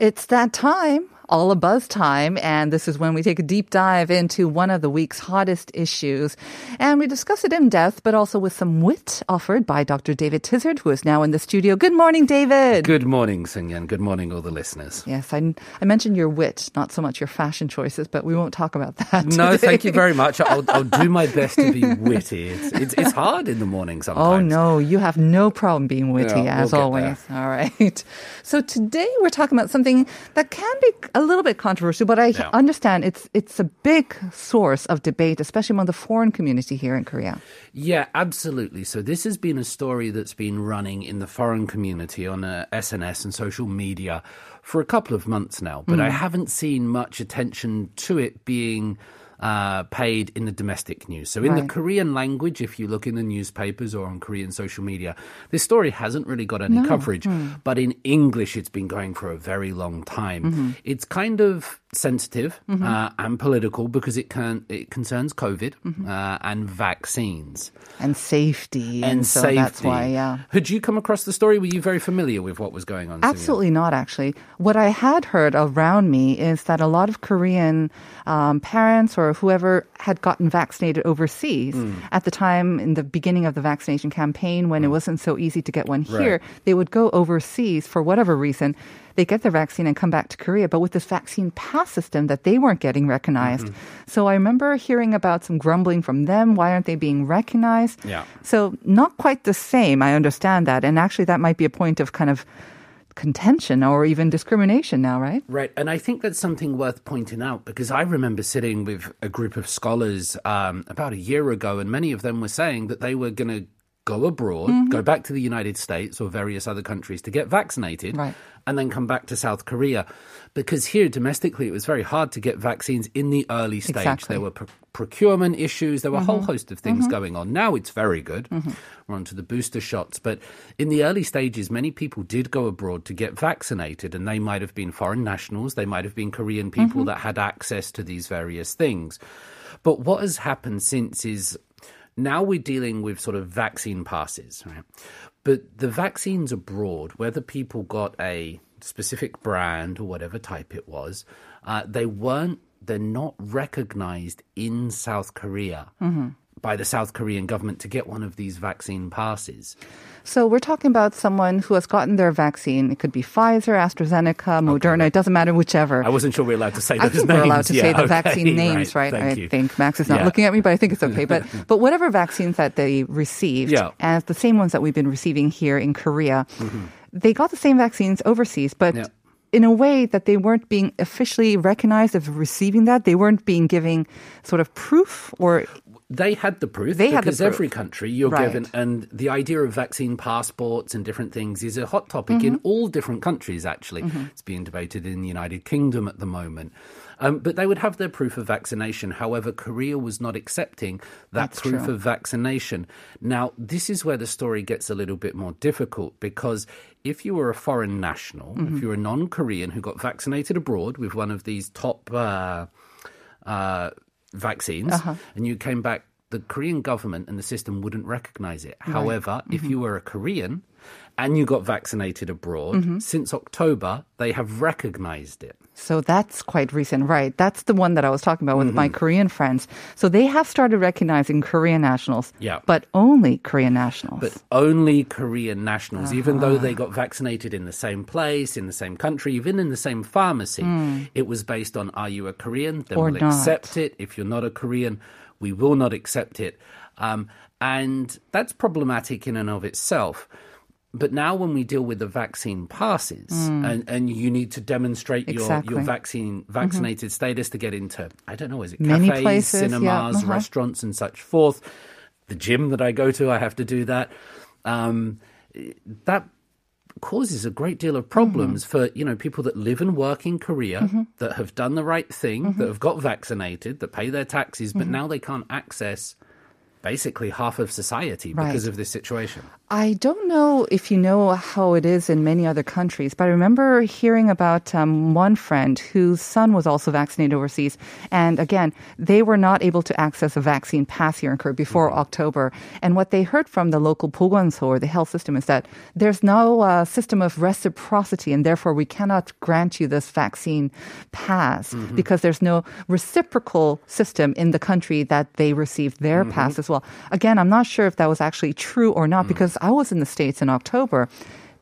It's that time, all a buzz time, and this is when we take a deep dive into one of the week's hottest issues. And we discuss it in depth, but also with some wit offered by Dr. David Tizzard, who is now in the studio. Good morning, David. Good morning, Singyan. Good morning, all the listeners. Yes, I, I mentioned your wit, not so much your fashion choices, but we won't talk about that. No, today. thank you very much. I'll, I'll do my best to be witty. It's, it's, it's hard in the morning oh, sometimes. Oh no, you have no problem being witty Yeah, as we'll always. All right. So today we're talking about something that can be a little bit controversial, but I Yeah. understand it's it's a big source of debate, especially among the foreign community here in Korea. Yeah, absolutely. So this has been a story that's been running in the foreign community on uh, SNS and social media for a couple of months now, but I haven't seen much attention to it being uh, paid in the domestic news. So in the Korean language, if you look in the newspapers or on Korean social media, this story hasn't really got any coverage. But in English, it's been going for a very long time. It's kind of sensitive uh, and political because it can it concerns COVID uh, and vaccines And safety. and so safety. that's why, yeah. Had you come across the story? Were you very familiar with what was going on? Absolutely not, actually. What I had heard around me is that a lot of Korean um, parents or whoever had gotten vaccinated overseas Hmm. at the time in the beginning of the vaccination campaign when it wasn't so easy to get one here. Right. they would go overseas for whatever reason. They get their vaccine and come back to Korea, but with this vaccine pass system that they weren't getting recognized. Mm-hmm. So I remember hearing about some grumbling from them. Why aren't they being recognized? Yeah. So not quite the same. I understand that. And actually that might be a point of kind of contention or even discrimination now, right? Right, and I think that's something worth pointing out because I remember sitting with a group of scholars um, about a year ago, and many of them were saying that they were going to go abroad, Mm-hmm. go back to the United States or various other countries to get vaccinated, Right. and then come back to South Korea. Because here domestically, it was very hard to get vaccines in the early stage. Exactly. Mm-hmm. There were pro- procurement issues, there were a whole host of things going on. Now it's very good. We're on to the booster shots. But in the early stages, many people did go abroad to get vaccinated, and they might have been foreign nationals, they might have been Korean people that had access to these various things. But what has happened since is now we're dealing with sort of vaccine passes, right? But the vaccines abroad, whether people got a specific brand or whatever type it was, uh, they weren't, they're not recognized in South Korea. By the South Korean government to get one of these vaccine passes. So we're talking about someone who has gotten their vaccine. It could be Pfizer, AstraZeneca, Moderna. It doesn't matter whichever. I wasn't sure we are allowed to say I those think names. we're allowed to Yeah, say the okay, vaccine names, right? Thank I you. think Max is not Yeah. looking at me, but I think it's okay. But but whatever vaccines that they received, Yeah. and the same ones that we've been receiving here in Korea, they got the same vaccines overseas, but. Mm-hmm. Yeah. In a way that they weren't being officially recognized of receiving that, they weren't being giving sort of proof or They had the proof They had the because proof. every country you're Right. given, and the idea of vaccine passports and different things is a hot topic in Mm-hmm. all different countries. Actually, it's being debated in the United Kingdom at the moment. Um, but they would have their proof of vaccination. However, Korea was not accepting that That's proof true. of vaccination. Now, this is where the story gets a little bit more difficult because if you were a foreign national, Mm-hmm. if you were a non-Korean who got vaccinated abroad with one of these top uh, uh, vaccines Uh-huh. and you came back, the Korean government and the system wouldn't recognize it. However, if Mm-hmm. you were a Korean and you got vaccinated abroad, Mm-hmm. since October, they have recognized it. So that's quite recent, right? That's the one that I was talking about with my Mm-hmm. Korean friends. So they have started recognizing Korean nationals, Yeah. but only Korean nationals. But only Korean nationals, even though Uh-huh. they got vaccinated in the same place, in the same country, even in the same pharmacy, it was based on are you a Korean? Then. Or we'll not. accept it. If you're not a Korean, we will not accept it. Um, and that's problematic in and of itself. But now, when we deal with the vaccine passes, mm. and, and you need to demonstrate your. Exactly. your vaccine mm-hmm. vaccinated status to get into, I don't know, is it Many cafes, places, yeah, cinemas, uh-huh. restaurants, and such forth? The gym that I go to, I have to do that. Um, that causes a great deal of problems mm-hmm. for you know people that live and work in Korea mm-hmm. that have done the right thing, that have got vaccinated, that pay their taxes, but now they can't access basically half of society because Right. of this situation. I don't know if you know how it is in many other countries, but I remember hearing about um, one friend whose son was also vaccinated overseas. And again, they were not able to access a vaccine pass here in Korea before October. And what they heard from the local 보건소 or the health system is that there's no uh, system of reciprocity, and therefore we cannot grant you this vaccine pass because there's no reciprocal system in the country that they received their pass as well. Again, I'm not sure if that was actually true or not because I was in the States in October.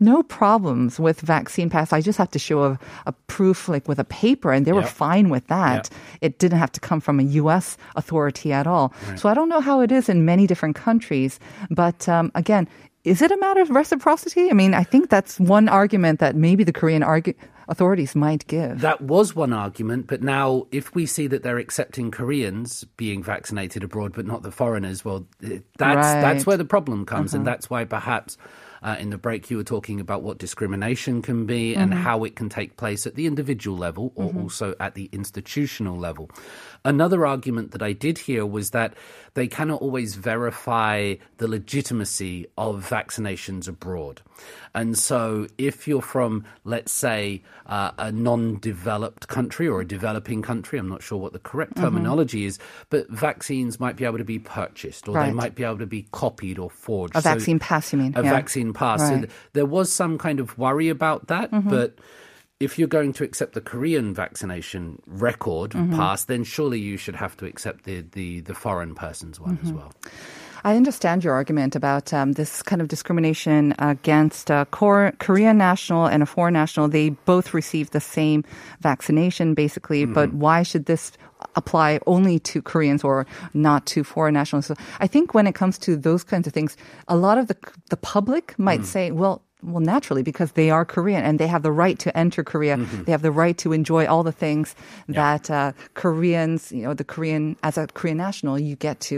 No problems with vaccine pass. I just had to show a, a proof like with a paper and they were fine with that. It didn't have to come from a US authority at all. So I don't know how it is in many different countries. But um, again, is it a matter of reciprocity? I mean, I think that's one argument that maybe the Korean argu- authorities might give. That was one argument, but now if we see that they're accepting Koreans being vaccinated abroad, but not the foreigners, well, eh, that's Right. Uh-huh. that's where the problem comes, and that's why perhaps. Uh, in the break, you were talking about what discrimination can be and Mm-hmm. how it can take place at the individual level or also at the institutional level. Another argument that I did hear was that they cannot always verify the legitimacy of vaccinations abroad. And so, if you're from, let's say, uh, a non developed country or a developing country, I'm not sure what the correct Mm-hmm. terminology is, but vaccines might be able to be purchased or they might be able to be copied or forged. A So- vaccine pass, you mean? a Yeah. vaccine pass. So Right. Mm-hmm. there was some kind of worry about that, but if you're going to accept the Korean vaccination record Mm-hmm. pass, then surely you should have to accept the, the, the foreign person's one Mm-hmm. as well. I understand your argument about um, this kind of discrimination against a Kor- Korean national and a foreign national. They both received the same vaccination, basically, but why should this apply only to Koreans or not to foreign nationals? So I think when it comes to those kinds of things, a lot of the the public might say, well. Well, naturally, because they are Korean and they have the right to enter Korea. They have the right to enjoy all the things that uh, Koreans, you know, the Korean, as a Korean national, you get to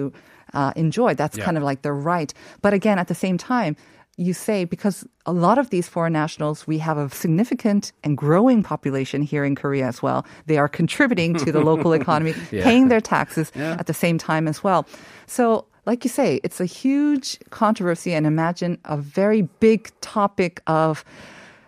uh, enjoy. That's Yeah. kind of like their right. But again, at the same time, you say because a lot of these foreign nationals, we have a significant and growing population here in Korea as well. They are contributing to the local economy, paying their taxes at the same time as well. So, like you say, it's a huge controversy, and imagine a very big topic of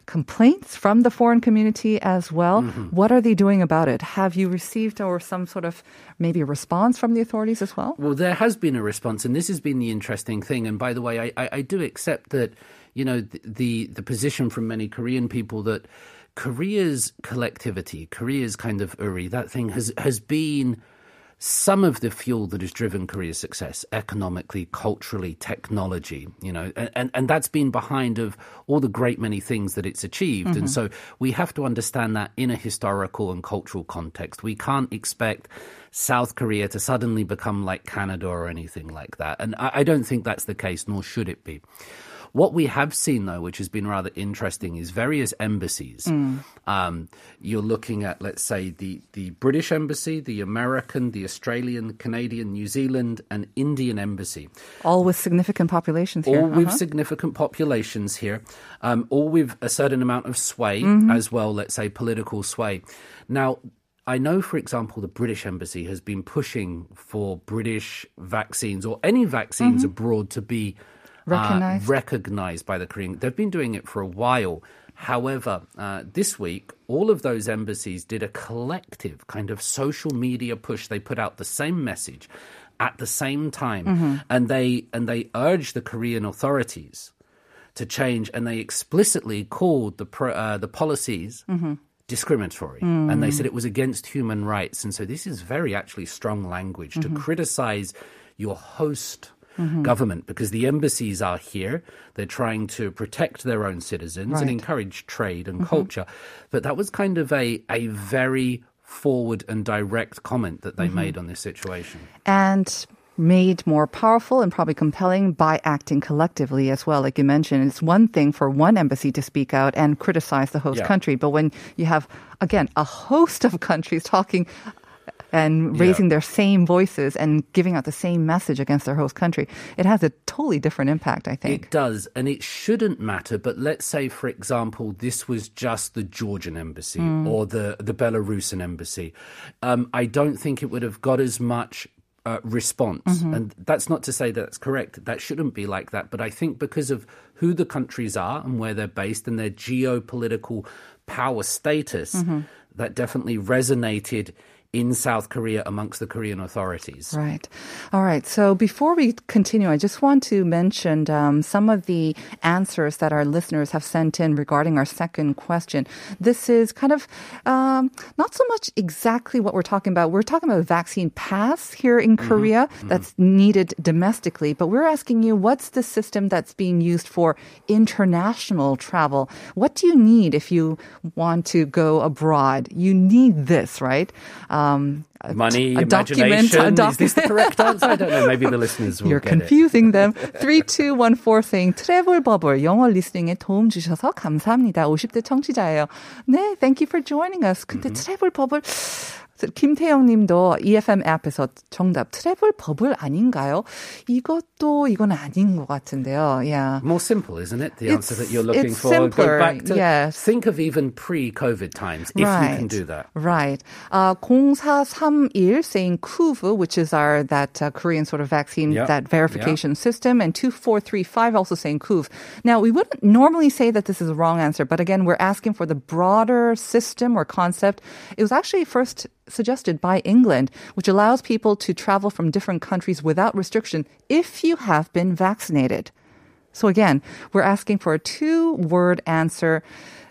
complaints from the foreign community as well. Mm-hmm. What are they doing about it? Have you received or some sort of maybe a response from the authorities as well? Well, there has been a response, and this has been the interesting thing. And by the way, I, I, I do accept that, you know, the, the the position from many Korean people that Korea's collectivity, Korea's kind of uri, that thing has has been some of the fuel that has driven Korea's success economically, culturally, technology, you know, and, and, that's been behind of all the great many things that it's achieved. And mm-hmm. so we have to understand that in a historical and cultural context. We can't expect South Korea to suddenly become like Canada or anything like that. And I, I don't think that's the case, nor should it be. What we have seen, though, which has been rather interesting, is various embassies. Um, you're looking at, let's say, the, the British embassy, the American, the Australian, Canadian, New Zealand, and Indian embassy All with significant populations here. all with Uh-huh. significant populations here, um, all with a certain amount of sway as well, let's say political sway. Now, I know, for example, the British Embassy has been pushing for British vaccines or any vaccines abroad to be uh, Recognized. recognized by the Korean. They've been doing it for a while. However, uh, this week, all of those embassies did a collective kind of social media push. They put out the same message at the same time, and they and they urged the Korean authorities to change, and they explicitly called the pro, uh, the policies discriminatory, and they said it was against human rights. And so this is very actually strong language to criticize your host. Mm-hmm. Government, because the embassies are here, they're trying to protect their own citizens and encourage trade and mm-hmm. culture. But that was kind of a, a very forward and direct comment that they mm-hmm. made on this situation. and made more powerful and probably compelling by acting collectively as well. Like you mentioned, it's one thing for one embassy to speak out and criticize the host Yeah. country, but when you have, again, a host of countries talking and raising their same voices and giving out the same message against their host country, it has a totally different impact, I think. It does, and it shouldn't matter. But let's say, for example, this was just the Georgian embassy or the the Belarusian embassy. Um, I don't think it would have got as much. Uh, response, and that's not to say that that's correct. That shouldn't be like that. But I think because of who the countries are and where they're based and their geopolitical power status, that definitely resonated in South Korea amongst the Korean authorities. Right. All right. So before we continue, I just want to mention um, some of the answers that our listeners have sent in regarding our second question. This is kind of um, not so much exactly what we're talking about. We're talking about a vaccine pass here in Korea that's needed domestically, but we're asking you what's the system that's being used for international travel? What do you need if you want to go abroad? You need this, right? Um, a- Money, a document, imagination. a Is this the correct answer? I don't know. Maybe the listeners will You're get it. confusing them. 3214 saying 트래블 버블 영어 리스닝에 도움 주셔서 감사합니다. 50대 청취자예요. 네, thank you for joining us. 근데 트래블 버블 김태영 님도 EFM 앞에서 정답 트래블 버블 아닌가요? 이것도 이건 아닌 것 같은데요. Yeah. More simple, isn't it? The answer that you're looking for. Simpler, Go back to yes. think of even pre-COVID times if right. you can do that. Right. Uh, 0431 saying COOV, which is our that uh, Korean sort of vaccine yep. that verification yep. system, and 2435 also saying COOV. Now we wouldn't normally say that this is a wrong answer, but again, we're asking for the broader system or concept. It was actually first suggested by England, which allows people to travel from different countries without restriction if you have been vaccinated. So again, we're asking for a two word answer.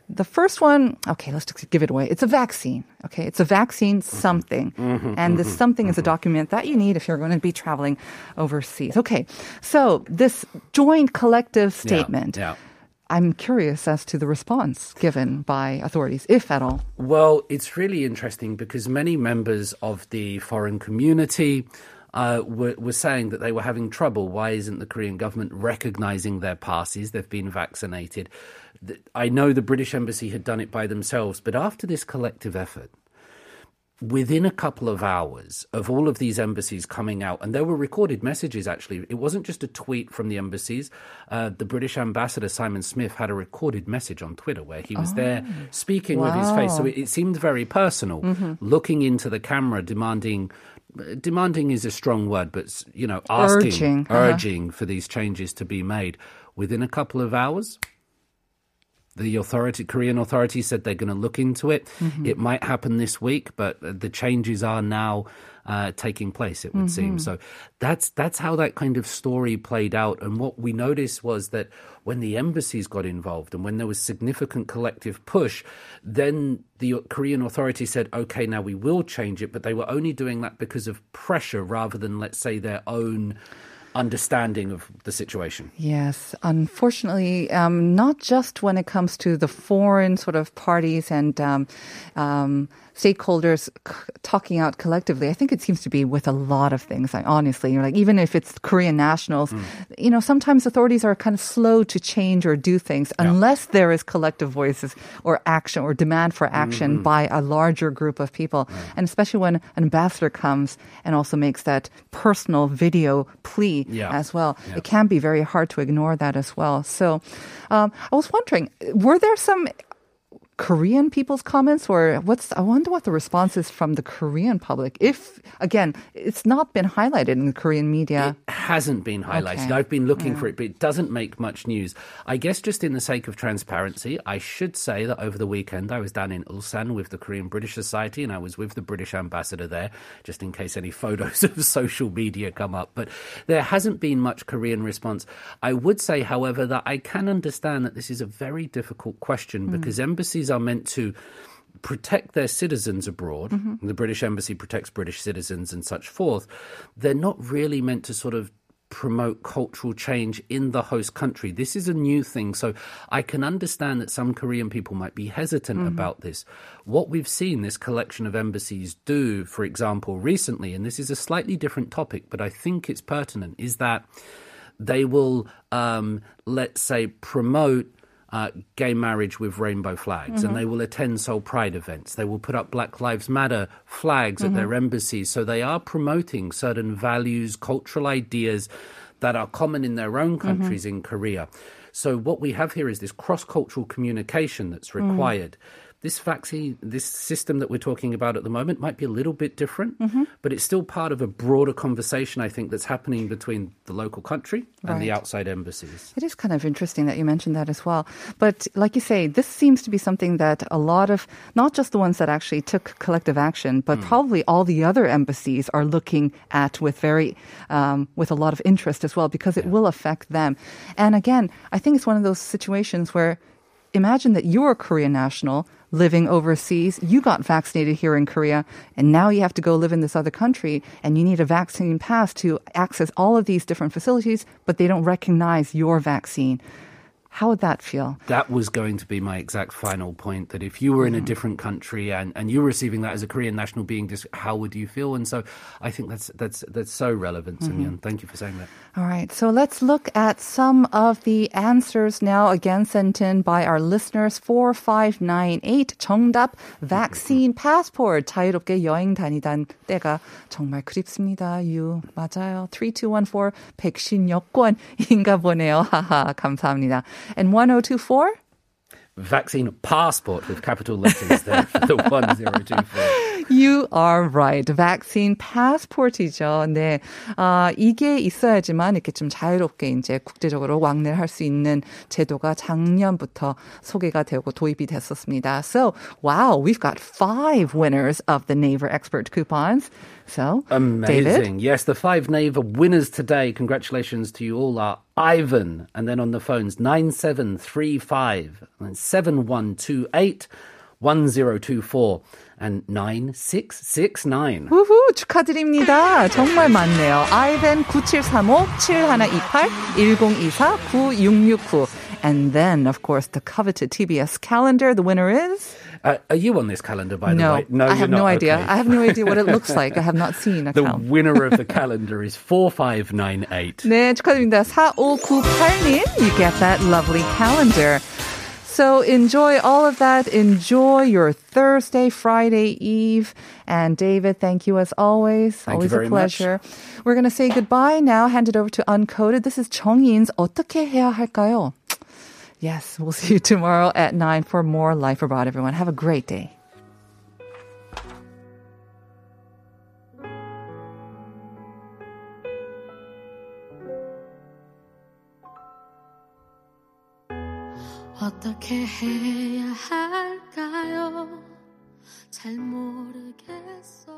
The first one, okay, let's just give it away. It's a vaccine. Okay, it's a vaccine something. Mm-hmm. and this mm-hmm. something is a mm-hmm. document that you need if you're going to be traveling overseas. Okay, so this joint collective Yeah, statement. yeah. I'm curious as to the response given by authorities, if at all. Well, it's really interesting because many members of the foreign community uh, were, were saying that they were having trouble. Why isn't the Korean government recognizing their passes? They've been vaccinated. I know the British embassy had done it by themselves, but after this collective effort, within a couple of hours of all of these embassies coming out, and there were recorded messages actually. It wasn't just a tweet from the embassies. Uh, the British ambassador Simon Smith had a recorded message on Twitter where he was there speaking with his face. So it, it seemed very personal, looking into the camera, demanding. Demanding is a strong word, but you know, asking, Urging, uh-huh. urging for these changes to be made within a couple of hours. The authority, Korean authorities said they're going to look into it. Mm-hmm. It might happen this week, but the changes are now uh, taking place. It would seem Mm-hmm. so. That's that's how that kind of story played out. And what we noticed was that when the embassies got involved and when there was significant collective push, then the Korean authorities said, "Okay, now we will change it." But they were only doing that because of pressure rather than, let's say, their own understanding of the situation. Yes, unfortunately, um, not just when it comes to the foreign sort of parties and um, um, stakeholders c- talking out collectively. I think it seems to be with a lot of things. Like honestly, you're like even if it's Korean nationals, you know, sometimes authorities are kind of slow to change or do things unless there is collective voices or action or demand for action by a larger group of people. And especially when an ambassador comes and also makes that personal video plea Yeah. as well. Yeah. It can be very hard to ignore that as well. So um, I was wondering, were there some Korean people's comments or what's I wonder what the response is from the Korean public. If again, it's not been highlighted in the Korean media. It hasn't been highlighted. Okay. I've been looking for it, but it doesn't make much news. I guess just in the sake of transparency, I should say that over the weekend I was down in Ulsan with the Korean British Society and I was with the British ambassador there, just in case any photos of social media come up. But there hasn't been much Korean response. I would say, however, that I can understand that this is a very difficult question hmm. because embassies are meant to protect their citizens abroad. The British Embassy protects British citizens and such forth. They're not really meant to sort of promote cultural change in the host country. This is a new thing. So I can understand that some Korean people might be hesitant about this. What we've seen this collection of embassies do, for example, recently, and this is a slightly different topic, but I think it's pertinent, is that they will, um, let's say, promote uh, gay marriage with rainbow flags, and they mm-hmm. will attend Seoul Pride events. They will put up Black Lives Matter flags at their mm-hmm. embassies. So they are promoting certain values, cultural ideas that are common in their own mm-hmm. countries in Korea. So what we have here is this cross-cultural communication that's mm. required. This vaccine, this system that we're talking about at the moment might be a little bit different, but it's still part of a broader conversation, I think, that's happening between the local country and the outside embassies. It is kind of interesting that you mentioned that as well. But like you say, this seems to be something that a lot of, not just the ones that actually took collective action, but probably all the other embassies are looking at with very, um, with a lot of interest as well, because it will affect them. And again, I think it's one of those situations where imagine that you're a Korean national living overseas. You got vaccinated here in Korea, and now you have to go live in this other country, and you need a vaccine pass to access all of these different facilities, but they don't recognize your vaccine. How would that feel? That was going to be my exact final point that if you were in a different country and, and you were receiving that as a Korean national being, just how would you feel? And so I think that's that's that's so relevant, Simon. Thank you for saying that. All right, so let's look at some of the answers now, again sent in by our listeners. 4598 정답 vaccine passport 자유롭게 여행 다니던 때가 정말 그립습니다. 유 맞아요. 3214 백신 여권인가 보네요. 하하 감사합니다. And 1024 Vaccine passport with capital letters there for the 1024. You are right. vaccine passport이죠. 네. 아, 이게 있어야지만 이렇게 좀 자유롭게 이제 국제적으로 왕래를 할 수 있는 제도가 작년부터 소개가 되고 도입이 됐었습니다. So, wow, we've got five winners of the Naver Expert coupons. So, Amazing. David, Yes, the five Naver winners today. Congratulations to you all are Ivan. And then on the phones, 9735 and 7128 1024 and 9669. 우후 축하드립니다. 정말 많네요. 아이벤 9735 7128 1024 9669 And then, of course, the coveted TBS calendar. The winner is? Uh, are you on this calendar, by the No, way? No, I have you're no not. idea. Okay. I have no idea what it looks like. I have not seen a The count. winner of the calendar is 4598. 네, 축하드립니다. 4598님, you get that lovely calendar. So enjoy all of that. Enjoy your Thursday, Friday Eve. And David, thank you as always. Thank you always very a much. pleasure. We're going to say goodbye now. Hand it over to Uncoded. This is 정인's 어떻게 해야 할까요? Yes, we'll see you tomorrow at 9 for more Life Abroad, everyone. Have a great day. 어떻게 해야 할까요? 잘 모르겠어.